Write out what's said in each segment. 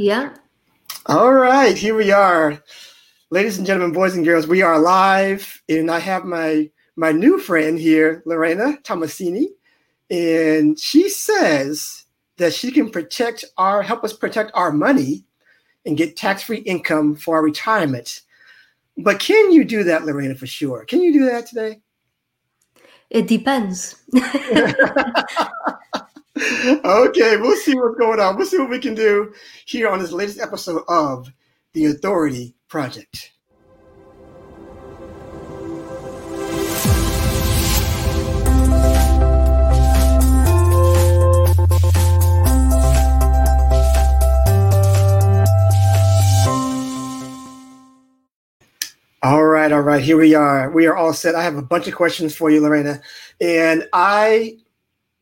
Yeah. All right, here we are. Ladies and gentlemen, boys and girls, we are live, and I have my my new friend here, Lorena Tomasini, and she says that she can protect our help us protect our money and get tax-free income for our retirement. But can you do that, Lorena, for sure? Can you do that today? It depends. okay, we'll see what's going on. We'll see what we can do here on this latest episode of the Authority Project. All right, all right. Here we are. We are all set. I have a bunch of questions for you, Lorena. And I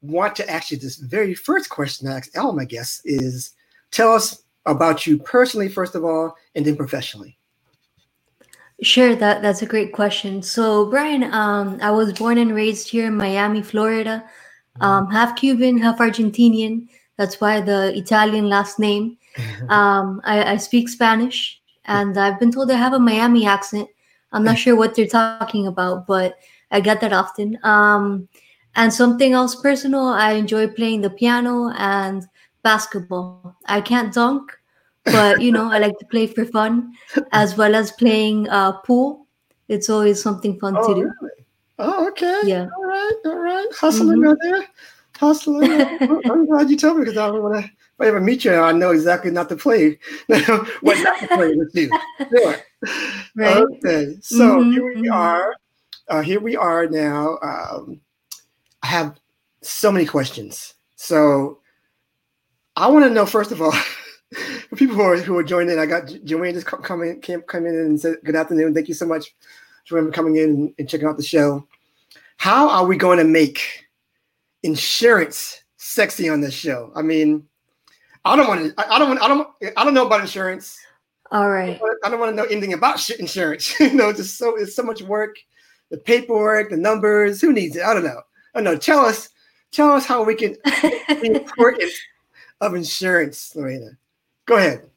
want to ask you this very first question I ask all my guests is tell us about you personally, first of all, and then professionally. Sure, that that's a great question. So, Brian, um, I was born and raised here in Miami, Florida. Um, half Cuban, half Argentinian. That's why the Italian last name. Um, I, I speak Spanish, and I've been told I have a Miami accent. I'm not sure what they're talking about, but I get that often. Um, and something else personal, I enjoy playing the piano and basketball. I can't dunk, but you know, I like to play for fun as well as playing uh, pool. It's always something fun oh, to do. Really? Oh, okay. Yeah. All right. All right. Hustling mm-hmm. out there. Hustling. I'm glad you told me because I want to. If I ever meet you, I know exactly not to play. what not to play with you. Sure. Right. Okay. So mm-hmm. here we mm-hmm. are. Uh, here we are now. Um, I have so many questions. So I want to know first of all, for people who are who are joining in, I got Joanne just coming came come in and said good afternoon. Thank you so much, Joanne, for coming in and, and checking out the show. How are we going to make insurance sexy on this show? I mean, I don't want to. I don't want. I don't. I don't know about insurance. All right. I don't want to know anything about shit insurance. you know, just so it's so much work, the paperwork, the numbers. Who needs it? I don't know. Oh no, tell us, tell us how we can the importance of insurance, Lorena. Go ahead.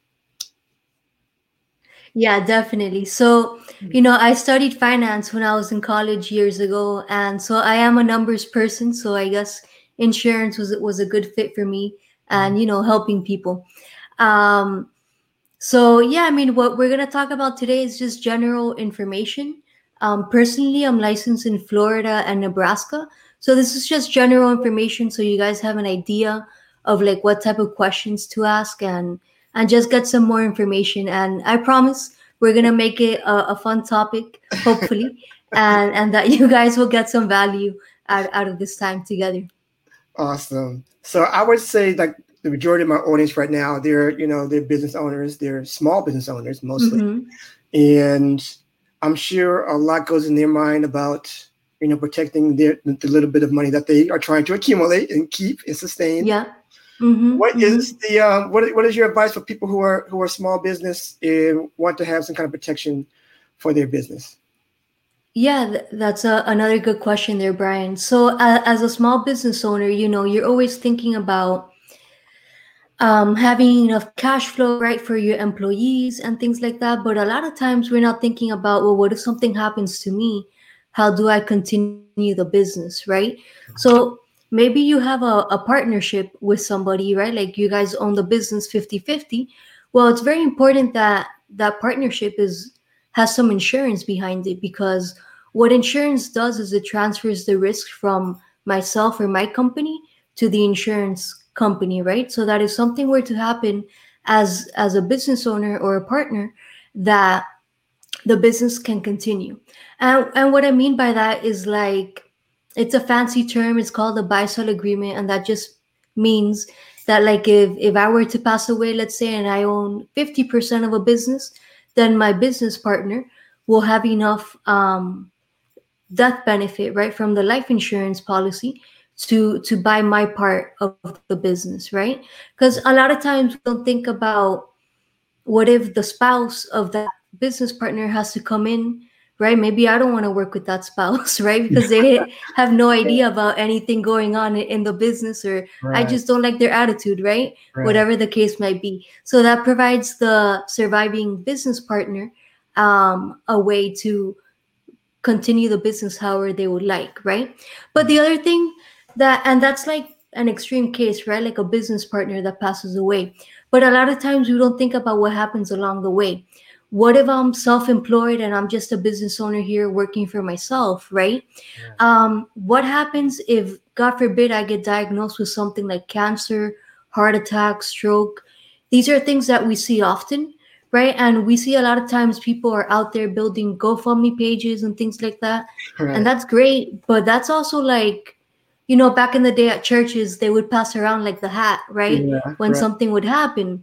Yeah, definitely. So, you know, I studied finance when I was in college years ago, and so I am a numbers person. So I guess insurance was was a good fit for me, and you know, helping people. Um, so yeah, I mean, what we're gonna talk about today is just general information. Um, personally, I'm licensed in Florida and Nebraska, so this is just general information so you guys have an idea of like what type of questions to ask and and just get some more information. And I promise we're gonna make it a, a fun topic, hopefully, and and that you guys will get some value out, out of this time together. Awesome. So I would say like the majority of my audience right now, they're you know they're business owners, they're small business owners mostly, mm-hmm. and I'm sure a lot goes in their mind about you know, protecting their, the little bit of money that they are trying to accumulate and keep and sustain. Yeah. Mm-hmm, what mm-hmm. is the um, what, what is your advice for people who are who are small business and want to have some kind of protection for their business? Yeah, that's a, another good question there, Brian. So, uh, as a small business owner, you know, you're always thinking about um, having enough cash flow, right, for your employees and things like that. But a lot of times, we're not thinking about, well, what if something happens to me? How do i continue the business right? Mm-hmm. So maybe you have a, a partnership with somebody right? Like you guys own the business 50 50 well it's very important that that partnership is has some insurance behind it because what insurance does is it transfers the risk from myself or my company to the insurance company right? So that if something were to happen as as a business owner or a partner that the business can continue. And, and what I mean by that is like, it's a fancy term. It's called the buy-sell agreement. And that just means that like if, if I were to pass away, let's say, and I own 50% of a business, then my business partner will have enough um, death benefit, right, from the life insurance policy to to buy my part of the business, right? Because a lot of times we don't think about what if the spouse of that business partner has to come in right? Maybe I don't want to work with that spouse, right? Because they have no idea about anything going on in the business, or right. I just don't like their attitude, right? right? Whatever the case might be. So that provides the surviving business partner um, a way to continue the business however they would like, right? But the other thing that, and that's like an extreme case, right? Like a business partner that passes away. But a lot of times we don't think about what happens along the way what if i'm self-employed and i'm just a business owner here working for myself right yeah. um, what happens if god forbid i get diagnosed with something like cancer heart attack stroke these are things that we see often right and we see a lot of times people are out there building gofundme pages and things like that right. and that's great but that's also like you know back in the day at churches they would pass around like the hat right yeah, when right. something would happen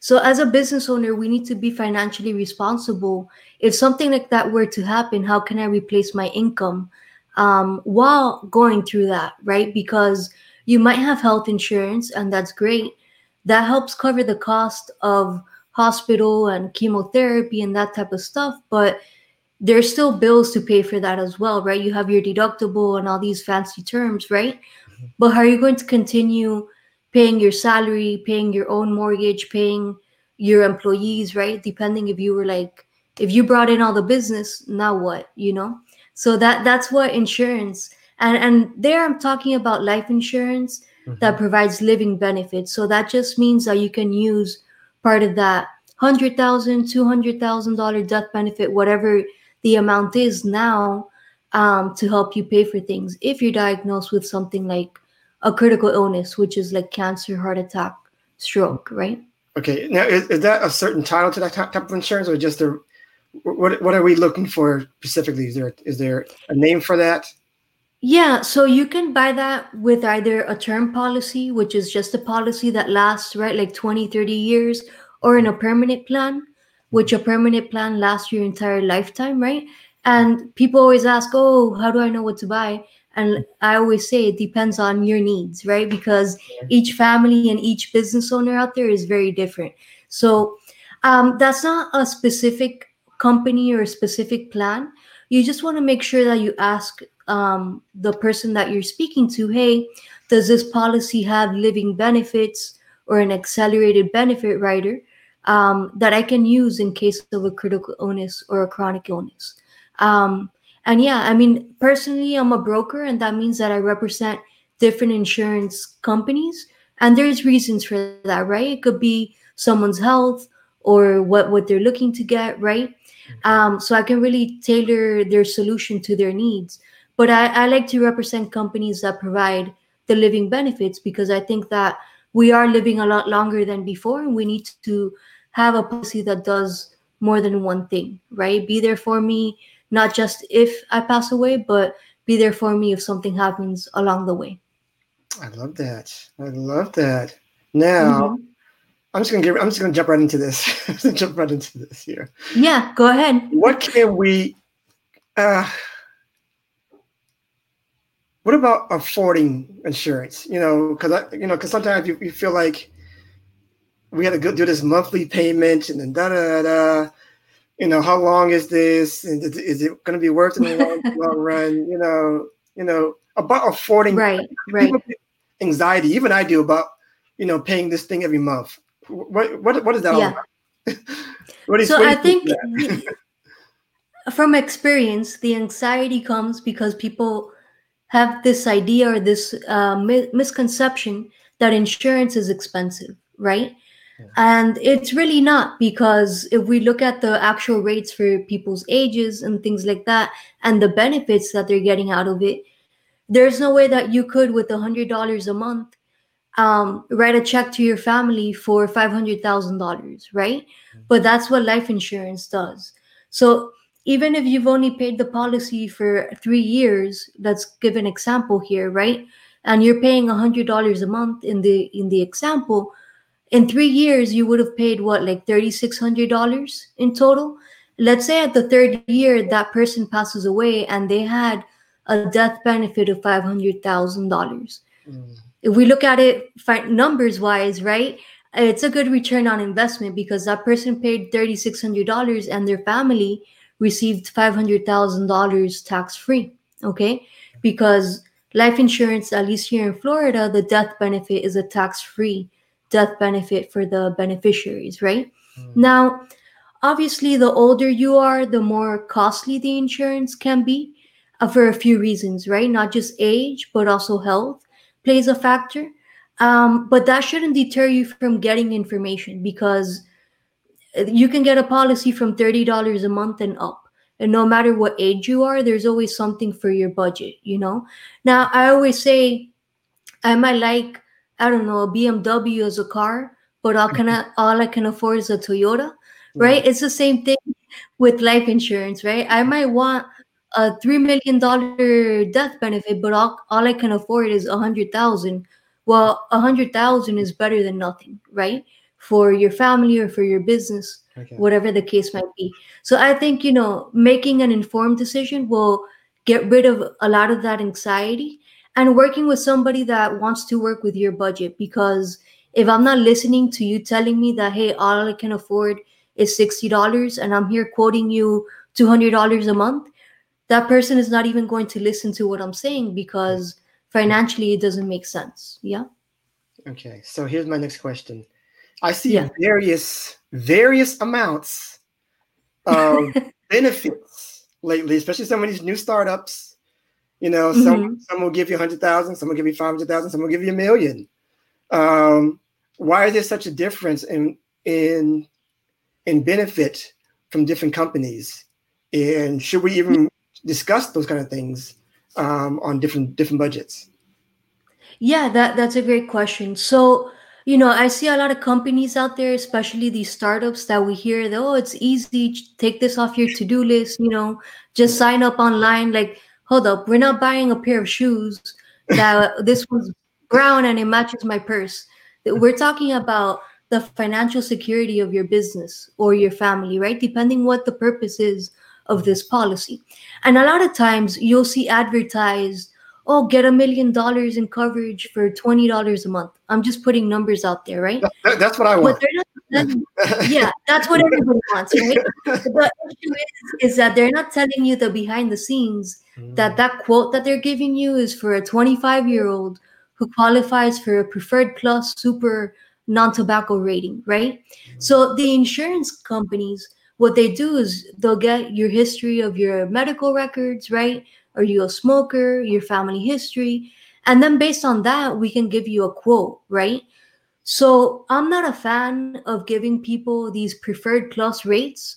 so, as a business owner, we need to be financially responsible. If something like that were to happen, how can I replace my income um, while going through that, right? Because you might have health insurance, and that's great. That helps cover the cost of hospital and chemotherapy and that type of stuff. But there's still bills to pay for that as well, right? You have your deductible and all these fancy terms, right? Mm-hmm. But how are you going to continue? Paying your salary, paying your own mortgage, paying your employees, right? Depending if you were like if you brought in all the business, now what, you know? So that that's what insurance and and there I'm talking about life insurance mm-hmm. that provides living benefits. So that just means that you can use part of that hundred thousand, two hundred thousand dollar death benefit, whatever the amount is now, um, to help you pay for things if you're diagnosed with something like a critical illness, which is like cancer, heart attack, stroke, right? Okay. Now, is, is that a certain title to that type of insurance, or just a what? What are we looking for specifically? Is there is there a name for that? Yeah, so you can buy that with either a term policy, which is just a policy that lasts, right, like 20, 30 years, or in a permanent plan, which a permanent plan lasts your entire lifetime, right? And people always ask, oh, how do I know what to buy? And i always say it depends on your needs right? Because each family and each business owner out there is very different. So um, that's not a specific company or a specific plan. You just want to make sure that you ask um, the person that you're speaking to hey does this policy have living benefits or an accelerated benefit rider um, that i can use in case of a critical illness or a chronic illness? Um, and yeah, I mean, personally, I'm a broker, and that means that I represent different insurance companies. And there's reasons for that, right? It could be someone's health or what what they're looking to get, right? Mm-hmm. Um, so I can really tailor their solution to their needs. But I, I like to represent companies that provide the living benefits because I think that we are living a lot longer than before, and we need to have a policy that does more than one thing, right? Be there for me not just if I pass away, but be there for me if something happens along the way. I love that. I love that. Now, mm-hmm. I'm just gonna get. I'm just gonna jump right into this. jump right into this here. Yeah, go ahead. What can we? Uh, what about affording insurance? You know, because I, you know, because sometimes you, you feel like we had to go do this monthly payment and then da da da you know, how long is this? Is, is it going to be worth it in the long, long run? You know, you know, about affording right, right. anxiety. Even I do about, you know, paying this thing every month. What what what is that yeah. all about? what is, so what I think from experience, the anxiety comes because people have this idea or this uh, misconception that insurance is expensive, right? And it's really not because if we look at the actual rates for people's ages and things like that and the benefits that they're getting out of it, there's no way that you could, with a $100 a month, um, write a check to your family for $500,000, right? Mm-hmm. But that's what life insurance does. So even if you've only paid the policy for three years, let's give an example here, right? And you're paying $100 a month in the in the example, in three years you would have paid what like $3600 in total let's say at the third year that person passes away and they had a death benefit of $500000 mm. if we look at it numbers wise right it's a good return on investment because that person paid $3600 and their family received $500,000 tax free. Okay. Because life insurance, at least here in Florida, the death benefit is a tax free death benefit for the beneficiaries, right? Mm. Now, obviously, the older you are, the more costly the insurance can be uh, for a few reasons, right? Not just age, but also health plays a factor. Um, but that shouldn't deter you from getting information because you can get a policy from $30 a month and up. And no matter what age you are, there's always something for your budget, you know? Now, I always say I might like, I don't know, a BMW as a car, but all, can I, all I can afford is a Toyota, right? Yeah. It's the same thing with life insurance, right? I might want a $3 million death benefit, but all, all I can afford is a 100000 Well, a 100000 is better than nothing, right? for your family or for your business, okay. whatever the case might be. So I think, you know, making an informed decision will get rid of a lot of that anxiety and working with somebody that wants to work with your budget because if I'm not listening to you telling me that, hey, all I can afford is $60 and I'm here quoting you $200 a month, that person is not even going to listen to what I'm saying because financially it doesn't make sense. Yeah. Okay. So here's my next question. I see yeah. various various amounts of benefits lately, especially some of these new startups. You know, mm-hmm. some some will give you a hundred thousand, some will give you five hundred thousand, some will give you a million. Um, why is there such a difference in in in benefit from different companies? And should we even discuss those kind of things um, on different different budgets? Yeah, that that's a great question. So you know, I see a lot of companies out there, especially these startups that we hear that, oh, it's easy, take this off your to do list, you know, just sign up online. Like, hold up, we're not buying a pair of shoes that this one's brown and it matches my purse. We're talking about the financial security of your business or your family, right? Depending what the purpose is of this policy. And a lot of times you'll see advertised oh, get a million dollars in coverage for twenty dollars a month. I'm just putting numbers out there, right? That, that's what I want. Yeah, that's what everybody wants, right? the issue is, is that they're not telling you the behind the scenes mm. that that quote that they're giving you is for a 25 year old who qualifies for a preferred plus super non-tobacco rating, right? Mm. So the insurance companies, what they do is they'll get your history of your medical records, right? Are you a smoker? Your family history? And then based on that, we can give you a quote, right? So I'm not a fan of giving people these preferred plus rates.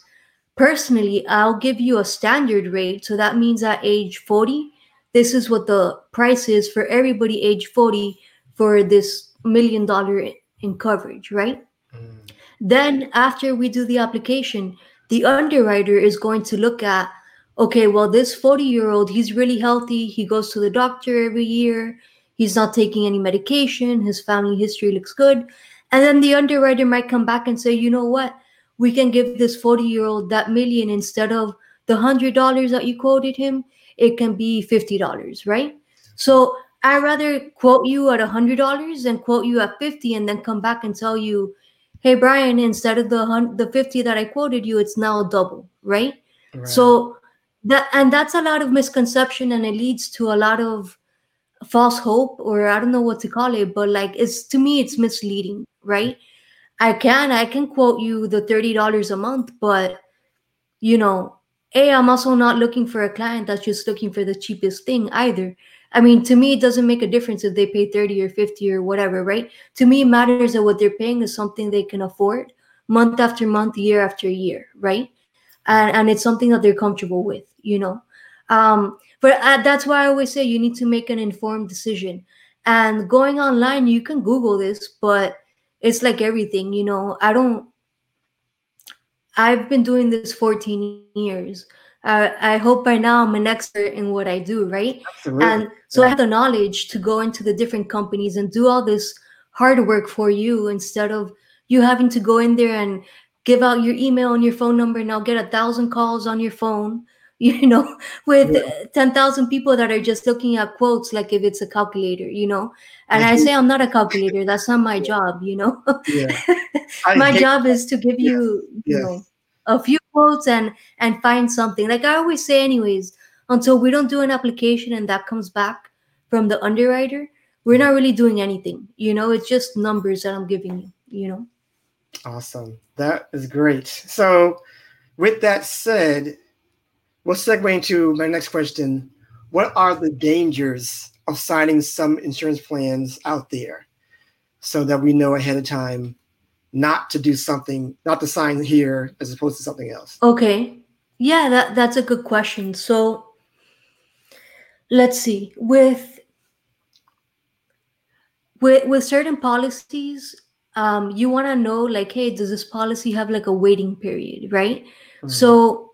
Personally, I'll give you a standard rate. So that means at age 40, this is what the price is for everybody age 40 for this million dollar in coverage, right? Mm. Then after we do the application, the underwriter is going to look at okay, well, this 40 year old, he's really healthy. He goes to the doctor every year. He's not taking any medication. His family history looks good. And then the underwriter might come back and say, you know what? We can give this 40 year old that million instead of the $100 that you quoted him. It can be $50, right? So I'd rather quote you at $100 than quote you at 50 and then come back and tell you, hey, Brian, instead of the, the 50 that I quoted you, it's now double, right? right. So that and that's a lot of misconception and it leads to a lot of false hope or i don't know what to call it but like it's to me it's misleading right? I can i can quote you the $30 a month but you know a i'm also not looking for a client that's just looking for the cheapest thing either. I mean to me it doesn't make a difference if they pay 30 or 50 or whatever right? To me it matters that what they're paying is something they can afford month after month year after year right? And, and it's something that they're comfortable with you know? Um but uh, that's why i always say you need to make an informed decision and going online you can google this but it's like everything you know i don't i've been doing this 14 years uh, i hope by now i'm an expert in what i do right Absolutely. and so yeah. i have the knowledge to go into the different companies and do all this hard work for you instead of you having to go in there and give out your email and your phone number and i'll get a thousand calls on your phone you know, with yeah. 10,000 people that are just looking at quotes like if it's a calculator, you know. And I, I say I'm not a calculator. That's not my job, you know. Yeah. my job is to give you, you yes. know, a few quotes and and find something. Like I always say, anyways, until we don't do an application and that comes back from the underwriter, we're not really doing anything. You know, it's just numbers that I'm giving you. You know. Awesome. That is great. So, with that said, we'll segue into my next question. What are the dangers of signing some insurance plans out there so that we know ahead of time not to do something, not to sign here as opposed to something else? Okay. Yeah, that, that's a good question. So let's see. With with with certain policies, um, you want to know like, hey, does this policy have like a waiting period, right? Mm-hmm. So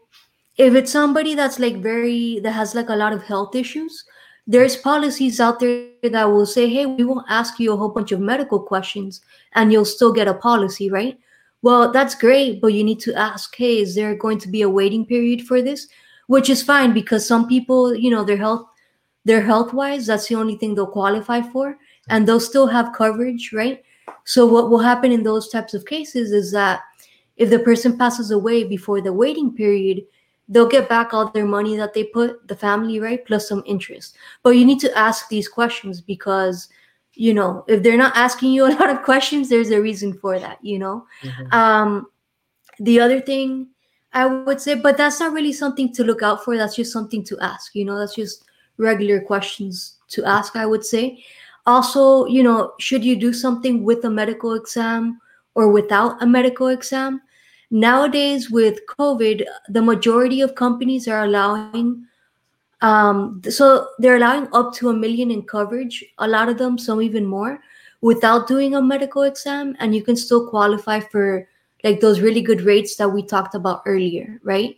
if it's somebody that's like very that has like a lot of health issues, there's policies out there that will say, hey, we won't ask you a whole bunch of medical questions and you'll still get a policy, right? Well, that's great, but you need to ask, hey, is there going to be a waiting period for this? Which is fine because some people, you know, their health, their health wise, that's the only thing they'll qualify for, and they'll still have coverage, right? So what will happen in those types of cases is that if the person passes away before the waiting period, they'll get back all their money that they put the family right plus some interest. But you need to ask these questions because you know if they're not asking you a lot of questions there's a reason for that you know? Mm-hmm. um the other thing i would say but that's not really something to look out for that's just something to ask you know? That's just regular questions to ask i would say. Also you know should you do something with a medical exam or without a medical exam nowadays with covid the majority of companies are allowing um, so they're allowing up to a million in coverage a lot of them some even more without doing a medical exam and you can still qualify for like those really good rates that we talked about earlier right?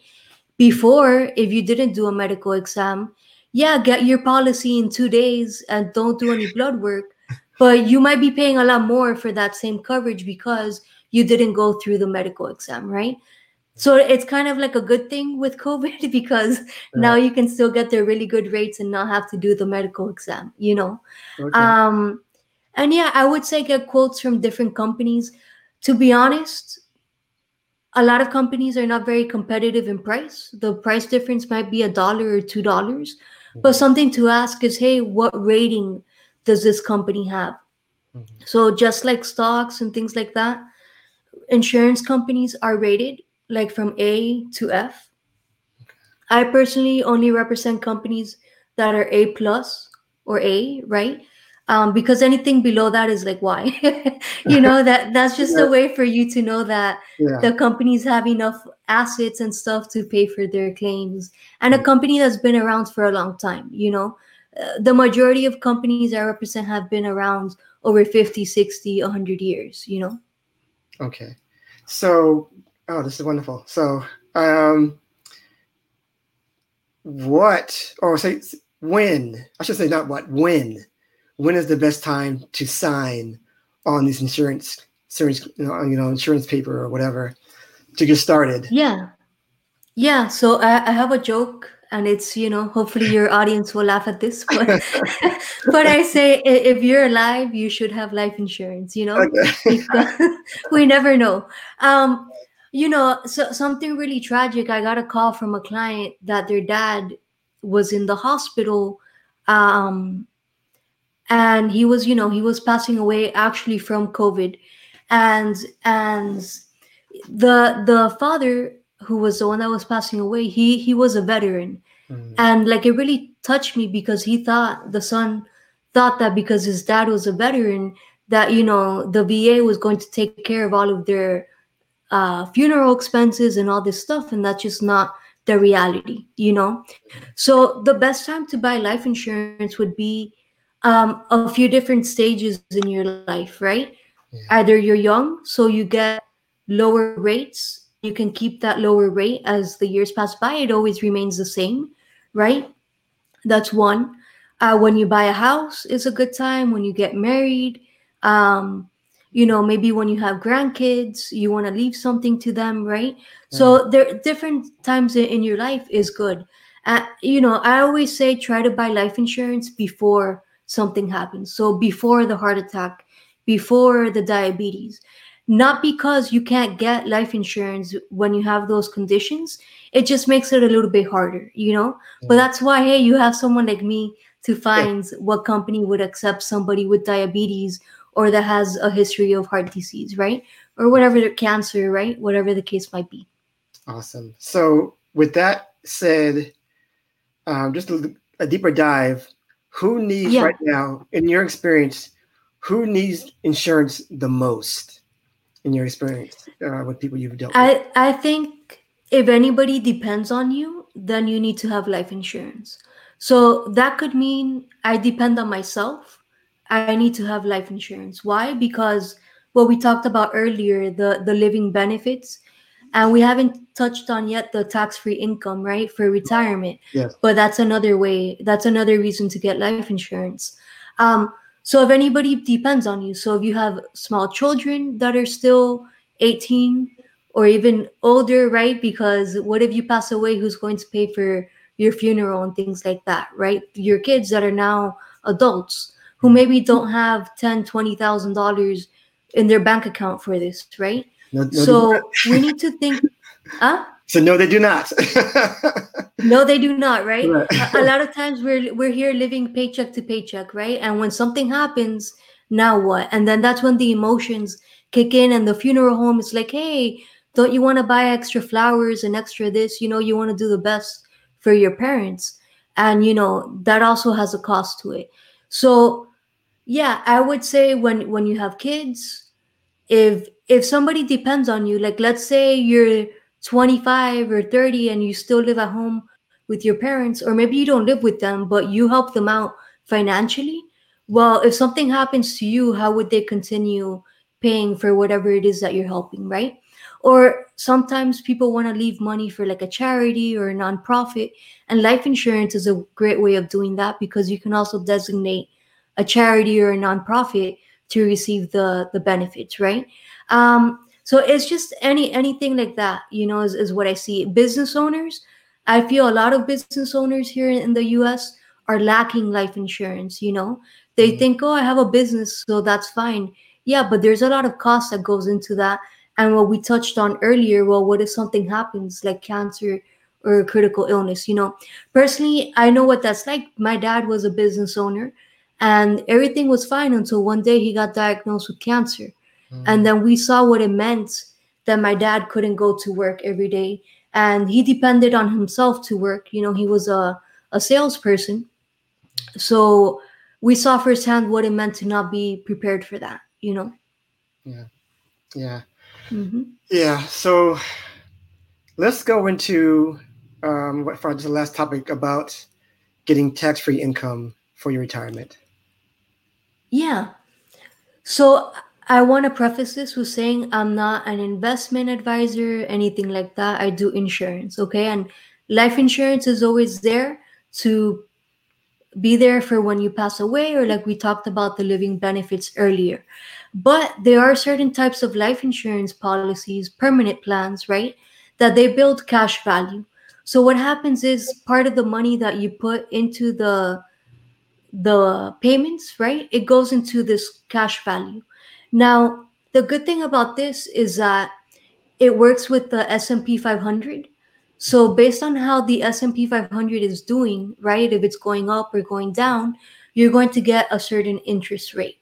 Before if you didn't do a medical exam yeah get your policy in two days and don't do any blood work but you might be paying a lot more for that same coverage because you didn't go through the medical exam, right? So it's kind of like a good thing with COVID because now you can still get the really good rates and not have to do the medical exam, you know? Okay. Um, and yeah, I would say get quotes from different companies. To be honest, a lot of companies are not very competitive in price. The price difference might be a dollar or two dollars. But mm-hmm. something to ask is, hey, what rating does this company have? Mm-hmm. So just like stocks and things like that, insurance companies are rated like from A to F. I personally only represent companies that are A plus or A, right? Um, because anything below that is like why you know that that's just yeah. a way for you to know that yeah. the companies have enough assets and stuff to pay for their claims and a company that's been around for a long time you know uh, the majority of companies i represent have been around over 50 60 100 years you know Okay. So, oh, this is wonderful. So, um, what, or say, when, I should say not what, when, when is the best time to sign on these insurance, insurance, you know, you know insurance paper or whatever to get started? Yeah. Yeah. So I, I have a joke and it's you know hopefully your audience will laugh at this but but i say if you're alive you should have life insurance you know okay. we never know um you know so something really tragic i got a call from a client that their dad was in the hospital um and he was you know he was passing away actually from covid and and the the father who was the one that was passing away, he he was a veteran, mm-hmm. and like it really touched me because he thought the son thought that because his dad was a veteran that you know the VA was going to take care of all of their uh, funeral expenses and all this stuff, and that's just not the reality, you know. So the best time to buy life insurance would be um, a few different stages in your life, right? Yeah. Either you're young, so you get lower rates you can keep that lower rate as the years pass by. It always remains the same right? That's one. Uh, when you buy a house is a good time. When you get married um, you know maybe when you have grandkids you want to leave something to them right? So there are different times in your life is good. Uh, you know i always say try to buy life insurance before something happens. So before the heart attack before the diabetes not because you can't get life insurance when you have those conditions. It just makes it a little bit harder you know? Yeah. but that's why hey you have someone like me to find yeah. what company would accept somebody with diabetes or that has a history of heart disease right? Or whatever the cancer right? Whatever the case might be. Awesome. So with that said um, just a, a, deeper dive who needs yeah. right now in your experience who needs insurance the most in your experience uh, with people you've dealt I, with? I think if anybody depends on you, then you need to have life insurance. So that could mean I depend on myself. I need to have life insurance. Why? Because what we talked about earlier, the, the living benefits, and we haven't touched on yet the tax-free income, right, for retirement. Yes. But that's another way, that's another reason to get life insurance. Um, so if anybody depends on you, so if you have small children that are still 18 or even older, right? Because what if you pass away? Who's going to pay for your funeral and things like that, right? Your kids that are now adults who maybe don't have ten, twenty thousand dollars in their bank account for this, right? No, no, so we need to think, huh? So no, they do not. no, they do not, right? right. A, a, lot of times we're we're here living paycheck to paycheck, right? And when something happens, now what? And then that's when the emotions kick in, and the funeral home is like, hey, don't you want to buy extra flowers and extra this? You know, you want to do the best for your parents, and you know that also has a cost to it. So, yeah, I would say when when you have kids, if if somebody depends on you, like let's say you're 25 or 30 and you still live at home with your parents, or maybe you don't live with them, but you help them out financially. Well, if something happens to you, how would they continue paying for whatever it is that you're helping, right? Or sometimes people want to leave money for like a charity or a nonprofit, and life insurance is a great way of doing that because you can also designate a charity or a nonprofit to receive the the benefits, right? Um, so it's just any anything like that, you know, is, is what I see. Business owners, I feel a lot of business owners here in the US are lacking life insurance, you know. They mm-hmm. think, oh, I have a business, so that's fine. Yeah, but there's a lot of cost that goes into that. And what we touched on earlier, well, what if something happens like cancer or critical illness? You know, personally, I know what that's like. My dad was a business owner and everything was fine until one day he got diagnosed with cancer. Mm. And then we saw what it meant that my dad couldn't go to work every day and he depended on himself to work. You know, he was a, a salesperson. So we saw firsthand what it meant to not be prepared for that, you know? Yeah. Yeah. Mm-hmm. Yeah. So let's go into um, what for the last topic about getting tax free income for your retirement. Yeah. So I want to preface this with saying I'm not an investment advisor, anything like that. I do insurance, okay? And life insurance is always there to be there for when you pass away, or like we talked about the living benefits earlier. But there are certain types of life insurance policies, permanent plans, right? That they build cash value. So what happens is part of the money that you put into the the payments, right? It goes into this cash value. Now, the good thing about this is that it works with the S&P 500. So based on how the S&P 500 is doing, right, if it's going up or going down, you're going to get a certain interest rate.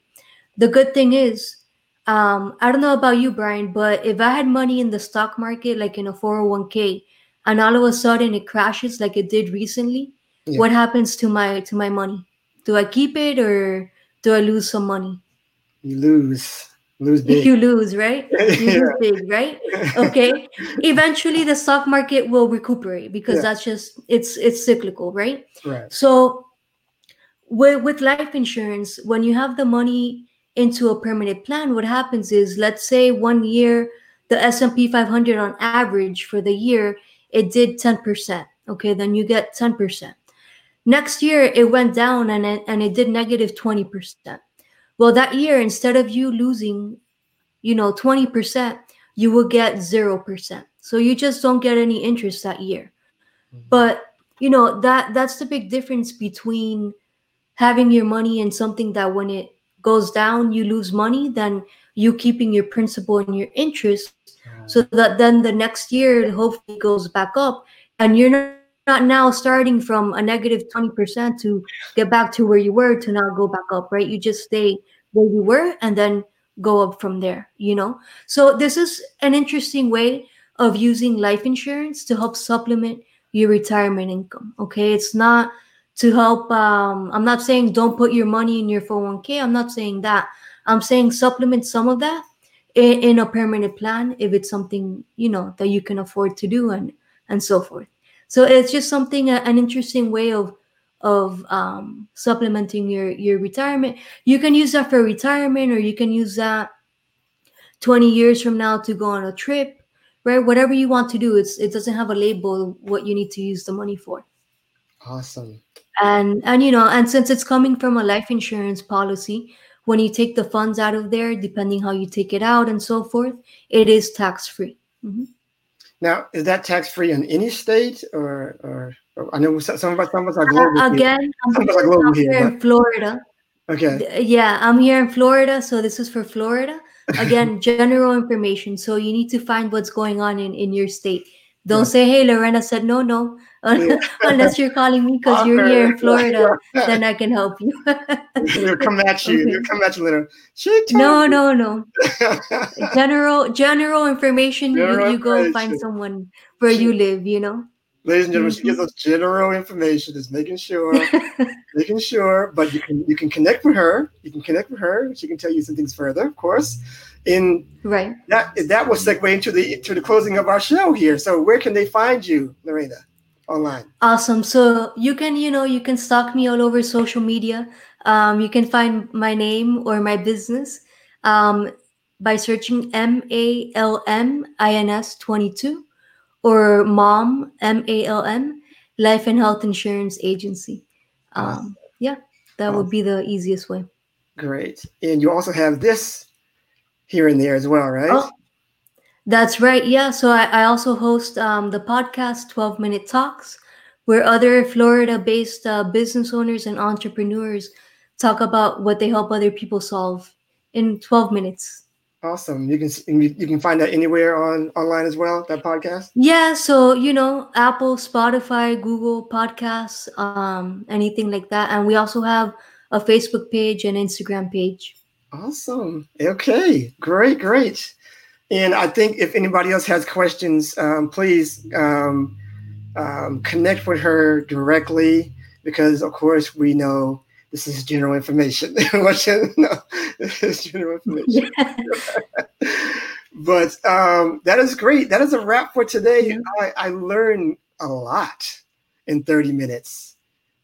The good thing is, um, I don't know about you, Brian, but if I had money in the stock market, like in a 401k, and all of a sudden it crashes like it did recently, yeah. what happens to my to my money? Do I keep it or do I lose some money? You lose lose big. You lose, right? You yeah. lose big, right? Okay. Eventually the stock market will recuperate because yeah. that's just it's it's cyclical, right? Right. So with with life insurance, when you have the money into a permanent plan, what happens is let's say one year the S&P 500 on average for the year it did 10%. Okay, then you get 10%. Next year it went down and it, and it did negative 20%. Well, that year, instead of you losing, you know, 20%, you will get 0%. So you just don't get any interest that year. Mm-hmm. But, you know, that that's the big difference between having your money in something that when it goes down, you lose money, then you keeping your principal and your interest so that then the next year hopefully goes back up and you're not, not now starting from a negative 20% to get back to where you were to now go back up right? You just stay where you were and then go up from there you know? So this is an interesting way of using life insurance to help supplement your retirement income okay? It's not to help um, i'm not saying don't put your money in your 401k i'm not saying that. I'm saying supplement some of that in, in a permanent plan if it's something you know that you can afford to do and and so forth so it's just something an interesting way of of um, supplementing your your retirement. You can use that for retirement or you can use that 20 years from now to go on a trip right? Whatever you want to do it's it doesn't have a label what you need to use the money for. Awesome. And and you know and since it's coming from a life insurance policy when you take the funds out of there depending how you take it out and so forth it is tax free mm-hmm. Now is that tax free in any state or or I know some of us, some of us are global. Uh, again, I'm, are global here, here in Florida. Okay. Yeah, I'm here in Florida, so this is for Florida. Again, general information. So you need to find what's going on in in your state. Don't yeah. say, "Hey, Lorena said no, no," unless you're calling me because you're here in Florida. then I can help you. they'll come at you. Okay. They'll come at you later. No, no, no. general general information. General you, you go find someone where you live. You know. Ladies and gentlemen, mm-hmm. she gives us general information, just making sure, making sure. But you can you can connect with her. You can connect with her. She can tell you some things further, of course. In right that that will segue into the to the closing of our show here. So where can they find you, Lorena, online? Awesome. So you can you know you can stalk me all over social media. Um, you can find my name or my business um, by searching M A L M I N S twenty two or MOM, M A L M, Life and Health Insurance Agency. Um, yeah, that would be the easiest way. Great. And you also have this here and there as well, right? Oh, that's right. Yeah. So I, I also host um, the podcast 12 Minute Talks, where other Florida based uh, business owners and entrepreneurs talk about what they help other people solve in 12 minutes. Awesome. You can you can find that anywhere on online as well. That podcast. Yeah. So you know, Apple, Spotify, Google Podcasts, um, anything like that, and we also have a Facebook page and Instagram page. Awesome. Okay. Great. Great. And I think if anybody else has questions, um, please um, um, connect with her directly because, of course, we know this is general information. no, this is general information. but um, that is great. That is a wrap for today. Yeah. I, I learned a lot in 30 minutes.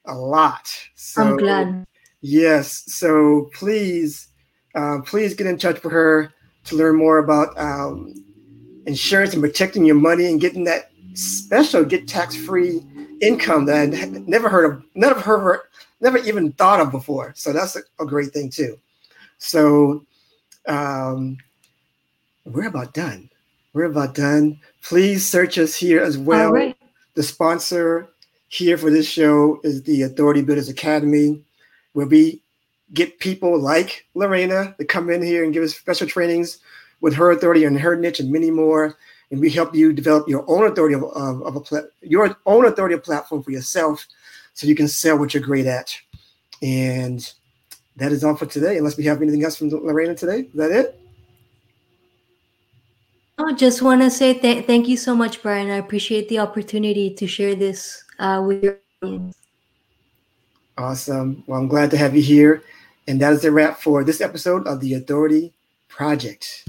A lot. So, I'm glad. Yes. So please, uh, please get in touch with her to learn more about um, insurance and protecting your money and getting that special get tax free income that I never heard of, never heard never even thought of before. So that's a, a great thing too. So um, we're about done. We're about done. Please search us here as well. Right. The sponsor here for this show is the Authority Builders Academy, where we get people like Lorena to come in here and give us special trainings with her authority and her niche and many more. And we help you develop your own authority of, of, of a your own authority platform for yourself so you can sell what you're great at. And that is all for today. Unless we have anything else from Lorena today, is that it? I just want to say th- thank you so much, Brian. I appreciate the opportunity to share this uh, with your audience. Awesome. Well, I'm glad to have you here. And that is the wrap for this episode of the Authority Project.